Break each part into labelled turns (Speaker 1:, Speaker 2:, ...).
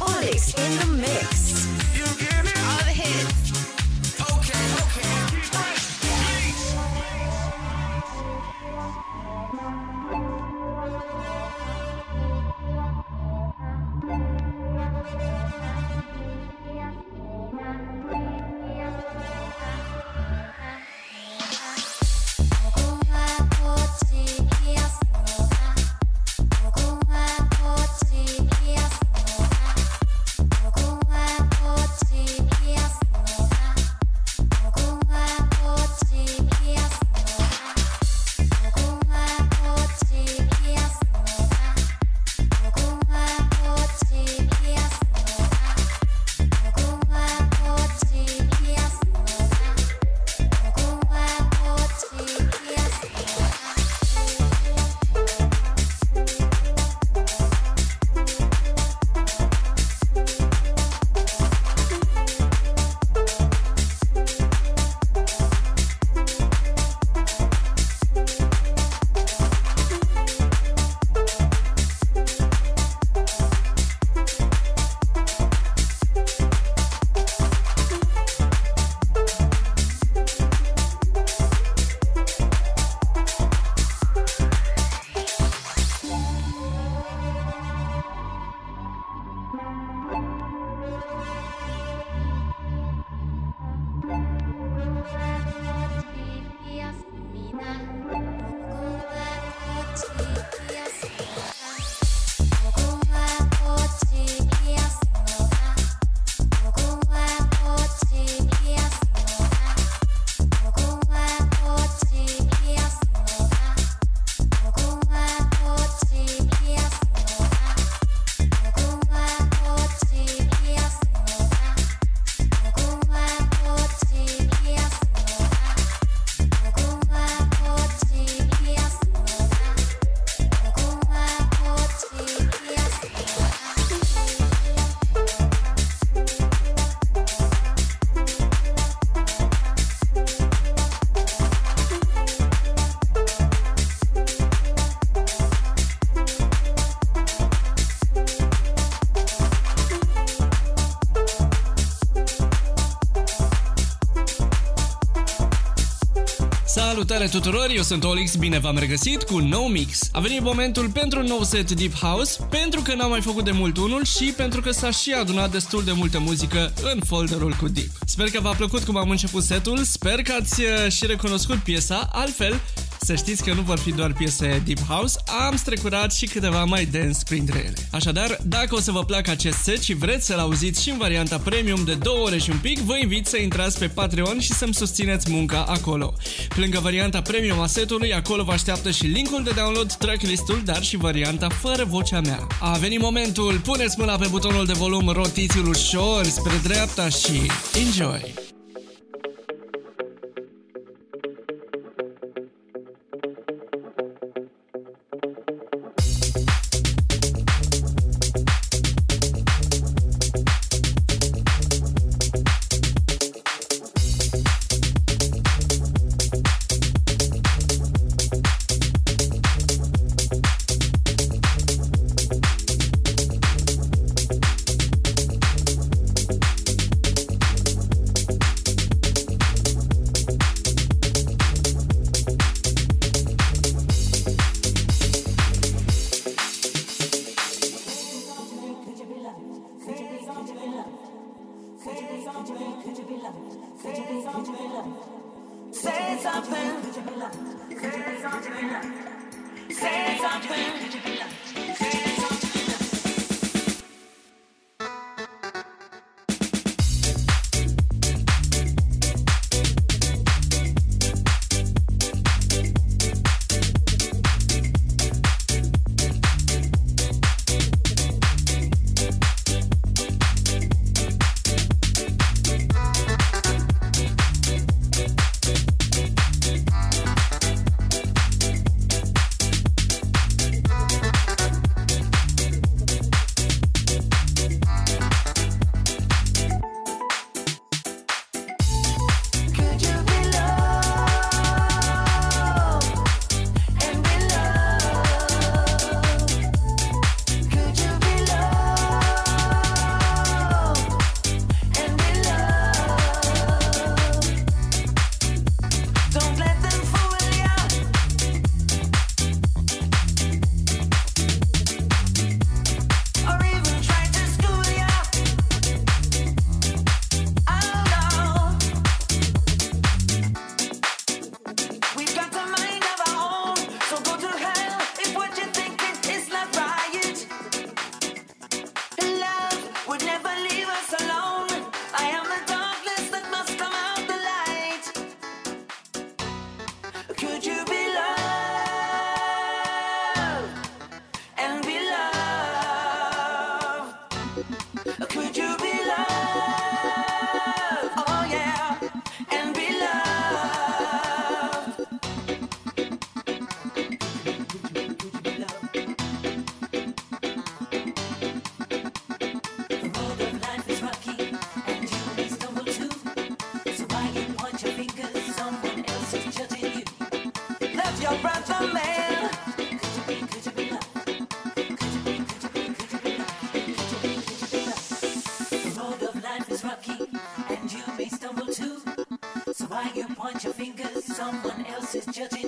Speaker 1: Olix in the mix.
Speaker 2: Salutare tuturor, eu sunt Olix, bine v-am regăsit cu un nou mix. A venit momentul pentru un nou set Deep House, pentru că n-am mai făcut de mult unul și pentru că s-a și adunat destul de multă muzică în folderul cu Deep. Sper că v-a plăcut cum am început setul, sper că ați uh, și recunoscut piesa, altfel să știți că nu vor fi doar piese Deep House, am strecurat și câteva mai dance printre ele. Așadar, dacă o să vă placă acest set și vreți să-l auziți și în varianta premium de 2 ore și un pic, vă invit să intrați pe Patreon și să-mi susțineți munca acolo. Pe lângă varianta premium a setului, acolo vă așteaptă și linkul de download, tracklist-ul, dar și varianta fără vocea mea. A venit momentul, puneți mâna pe butonul de volum, rotiți-l ușor spre dreapta și enjoy!
Speaker 3: What you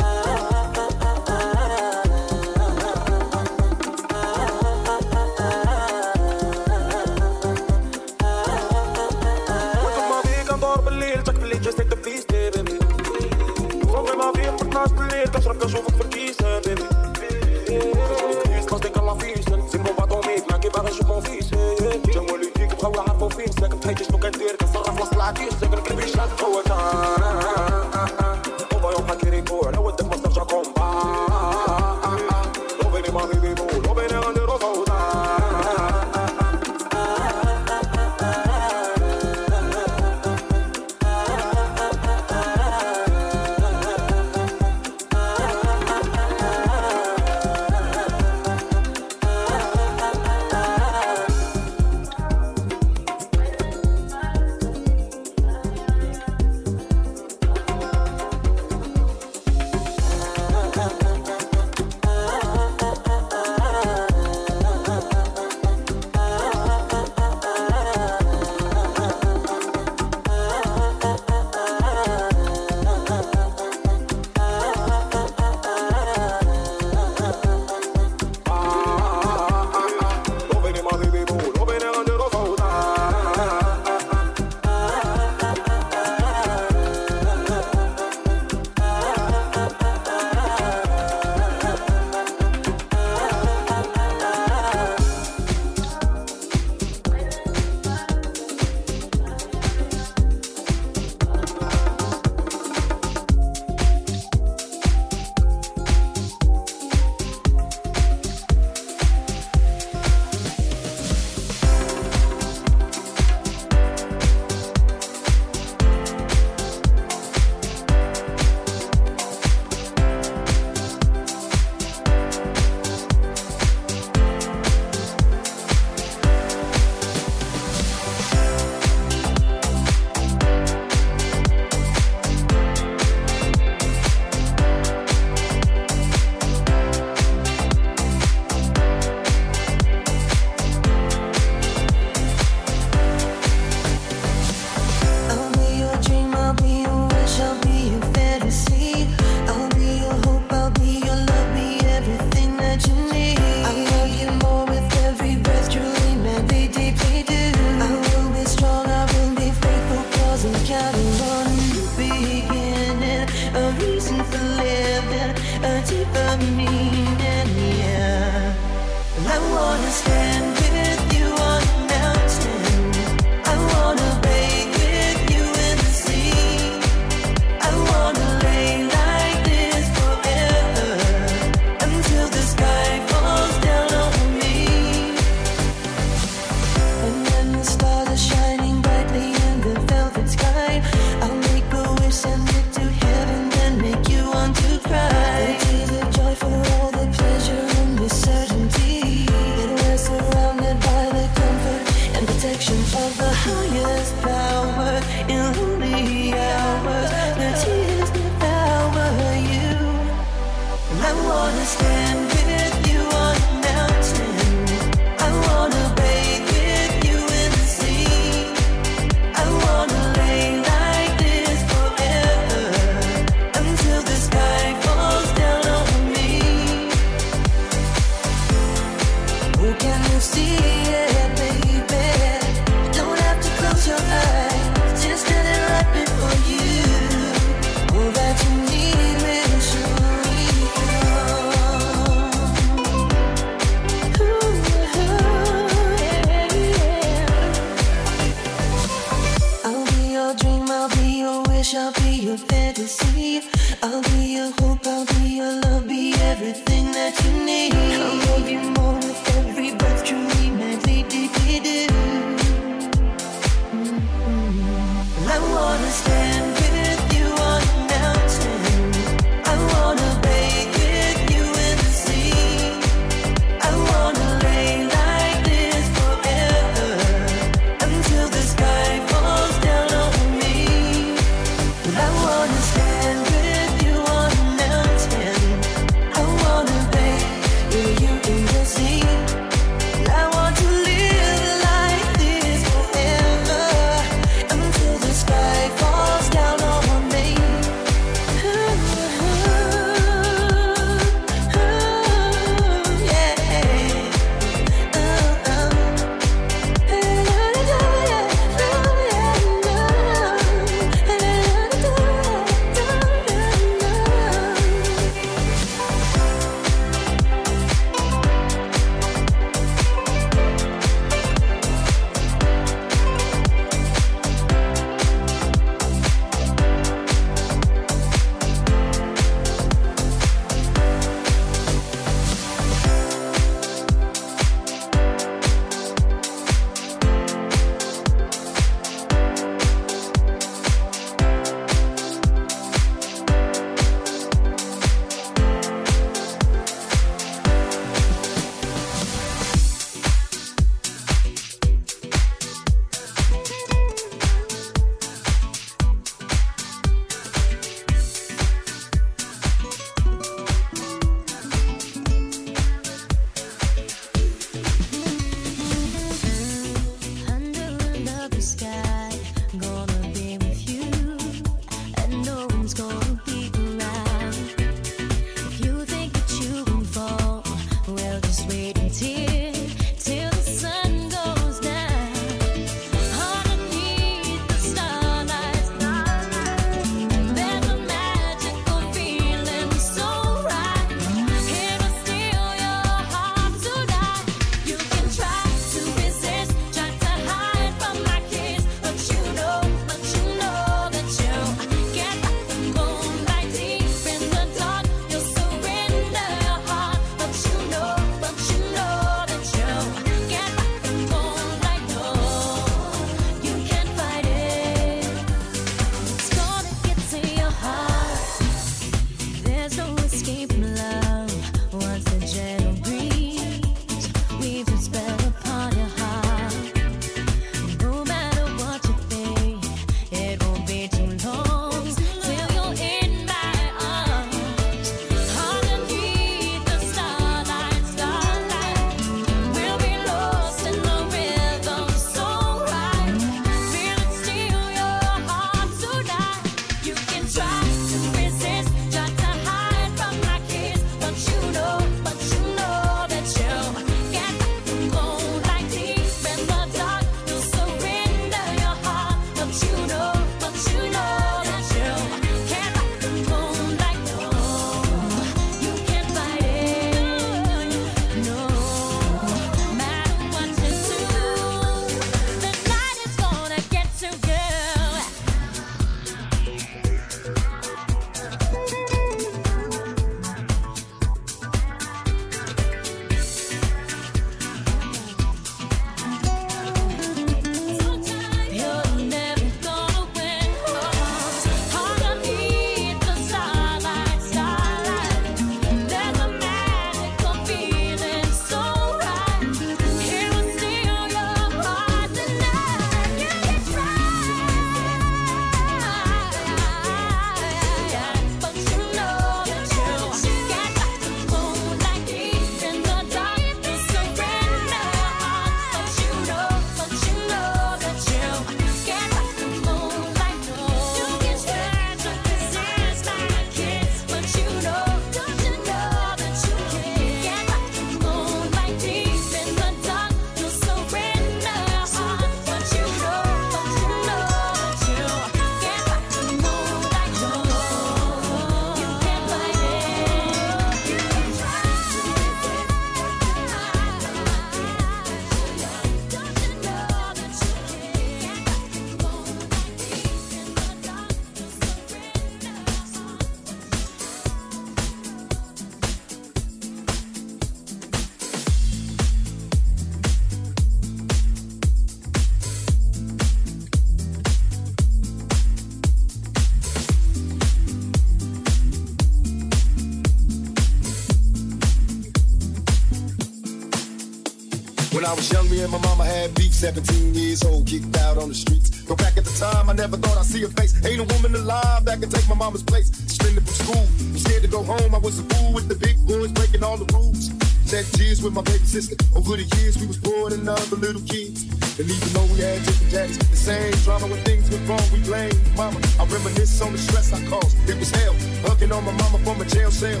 Speaker 4: beef. 17 years old, kicked out on the streets. Go back at the time, I never thought I'd see her face. Ain't a woman alive that could take my mama's place. Suspended from school, scared to go home. I was a fool with the big boys breaking all the rules. Shed tears with my baby sister. Over the years, we was born and other little kids. And even though we had different daddies, the same drama when things went wrong, we blame mama. I reminisce on the stress I caused. It was hell, hugging on my mama from a jail cell.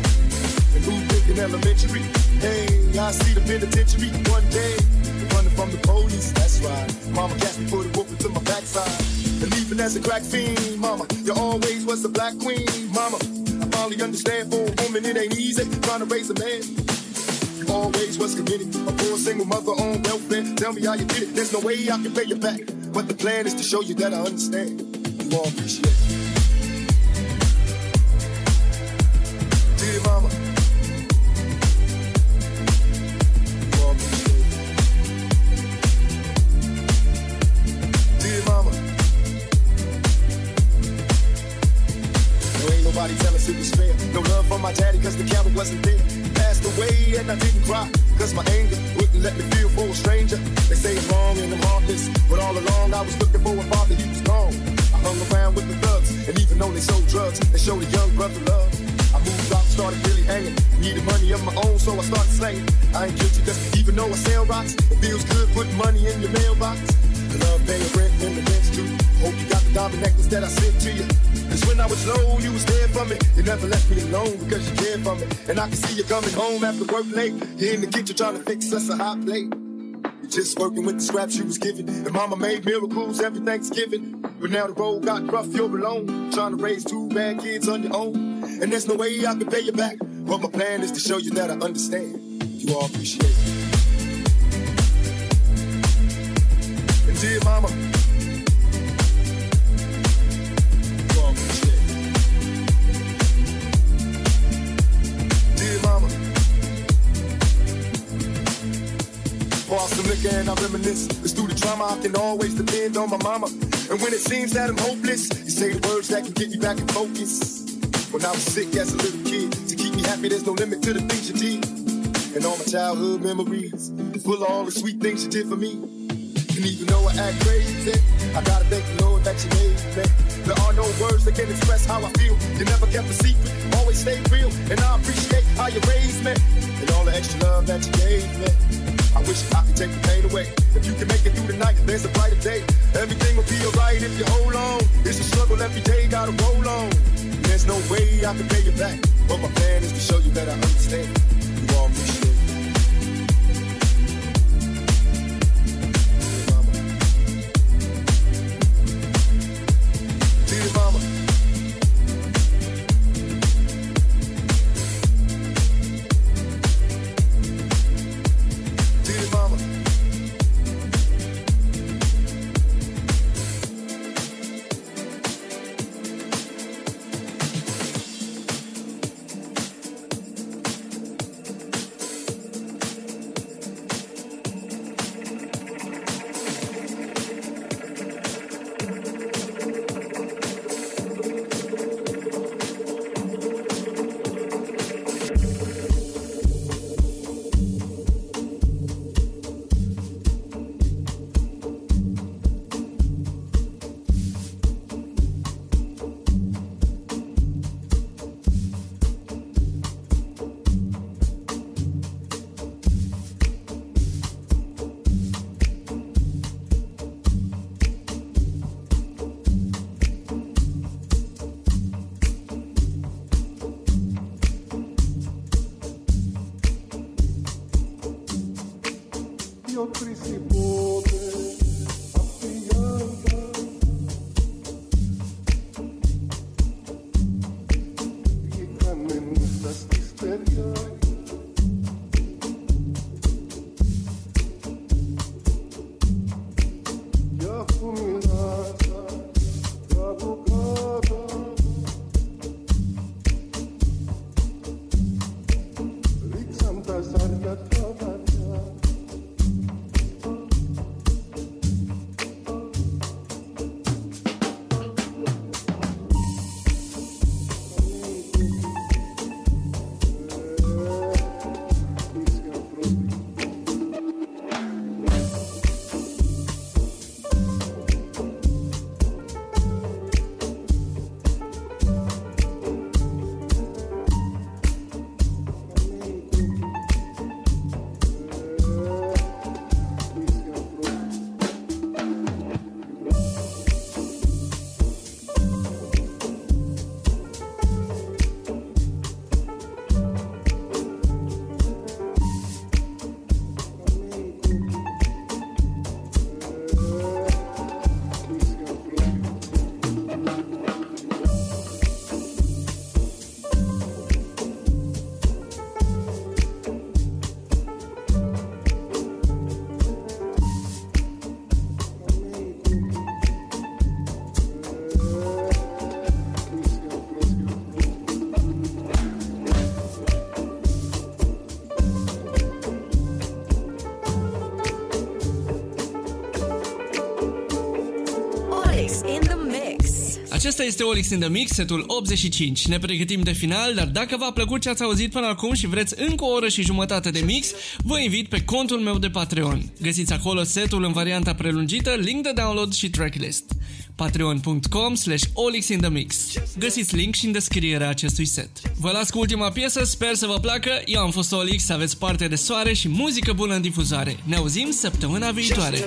Speaker 4: And who thinking elementary? Hey, I see the penitentiary one day. Running from the police, that's right. Mama catch me, for the whoop to my backside. And as a crack fiend, mama, you always was the black queen, mama. I finally understand for a woman it ain't easy trying to raise a man. You always was committed. A poor single mother on welfare. Tell me how you did it. There's no way I can pay you back. But the plan is to show you that I understand. You all appreciate it. For my daddy, cause the camera wasn't there. Passed away and I didn't cry, cause my anger wouldn't let me feel for a stranger. They say I'm wrong and I'm heartless, but all along I was looking for a father, he was gone. I hung around with the thugs, and even though they sold drugs, they showed a young brother love. I moved out, started really hanging. Needed money of my own, so I started slanging. I ain't guilty, cause even though I sell rocks, it feels good putting money in your mailbox. I love paying rent and the rents too. Hope you got the diamond necklace that I sent to you. Cause when I was low, you was there for me. You never left me alone because you cared for me. And I can see you coming home after work late. You're in the kitchen trying to fix us a hot plate. You're just working with the scraps you was given. And mama made miracles every Thanksgiving. But now the road got rough, you're alone. Trying to raise two bad kids on your own. And there's no way I can pay you back. But my plan is to show you that I understand. You all appreciate it. Dear mama. Dear mama, pour some liquor and I reminisce. Cause through the drama, I can always depend on my mama. And when it seems that I'm hopeless, you say the words that can get me back in focus. When I was sick as a little kid, to keep me happy, there's no limit to the things you did. And all my childhood memories, full of all the sweet things you did for me. And even though I act crazy, I gotta thank the Lord that you made me. There are no words that can express how I feel. You never kept a secret, always stayed real. And I appreciate how you raised me. And all the extra love that you gave me. I wish I could take the pain away. If you can make it through the night, there's a brighter day. Everything will be alright if you hold on. It's a struggle every day, gotta roll on. There's no way I can pay you back. But my plan is to show you that I understand. You all appreciate
Speaker 2: Acesta este Olix in the Mix, setul 85. Ne pregătim de final, dar dacă v-a plăcut ce ați auzit până acum și vreți încă o oră și jumătate de mix, vă invit pe contul meu de Patreon. Găsiți acolo setul în varianta prelungită, link de download și tracklist. patreon.com slash olixinthemix Găsiți link și în descrierea acestui set. Vă las cu ultima piesă, sper să vă placă. Eu am fost Olix, să aveți parte de soare și muzică bună în difuzare. Ne auzim săptămâna viitoare.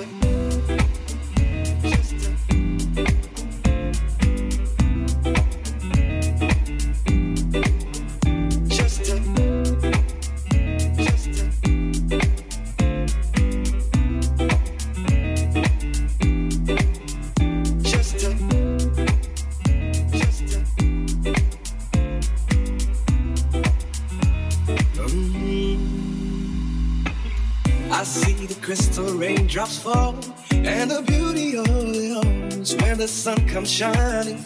Speaker 5: Shining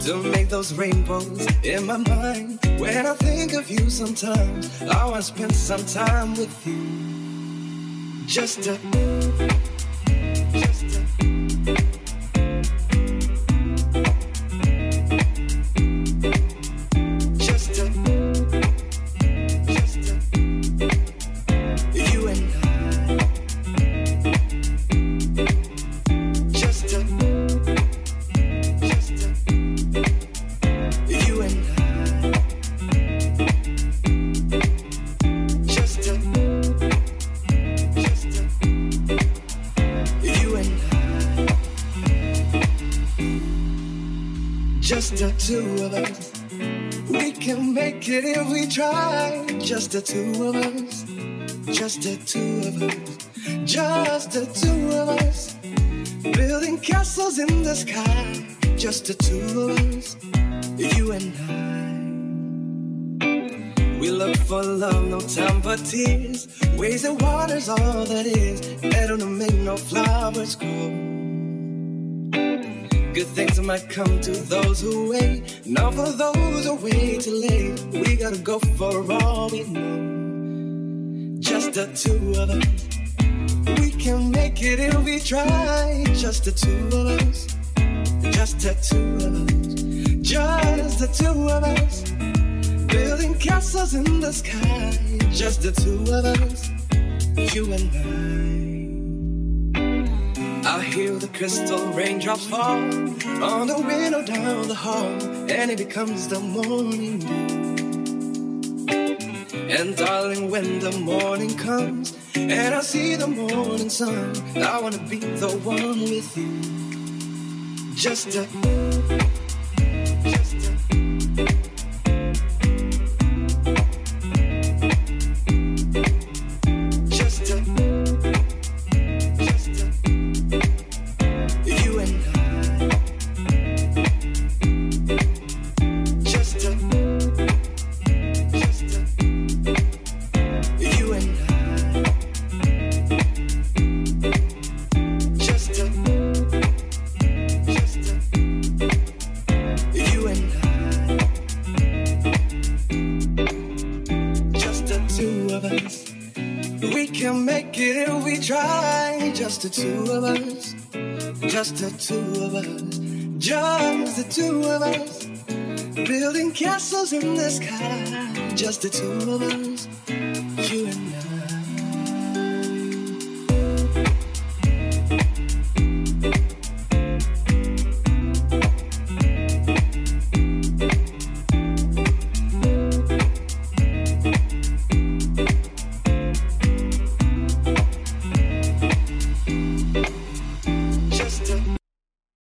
Speaker 5: to make those rainbows in my mind. When I think of you sometimes, I want to spend some time with you. Just to, two of us. We can make it if we try. Just the two of us. Just the two of us. Just the two of us. Building castles in the sky. Just the two of us. You and I. We look for love, no time for tears. Waves and waters, all that is. Better to make no flowers grow. Good things might come to those who wait. Now for those who wait too late, we gotta go for all we know. Just the two of us. We can make it if we try. Just the two of us. Just the two of us. Just the two of us. Building castles in the sky. Just the two of us. You and I. I hear the crystal raindrops fall on the window down the hall, and it becomes the morning dew. And darling, when the morning comes and I see the morning sun, I wanna be the one with you. Just a, in the sky. Just the two of us.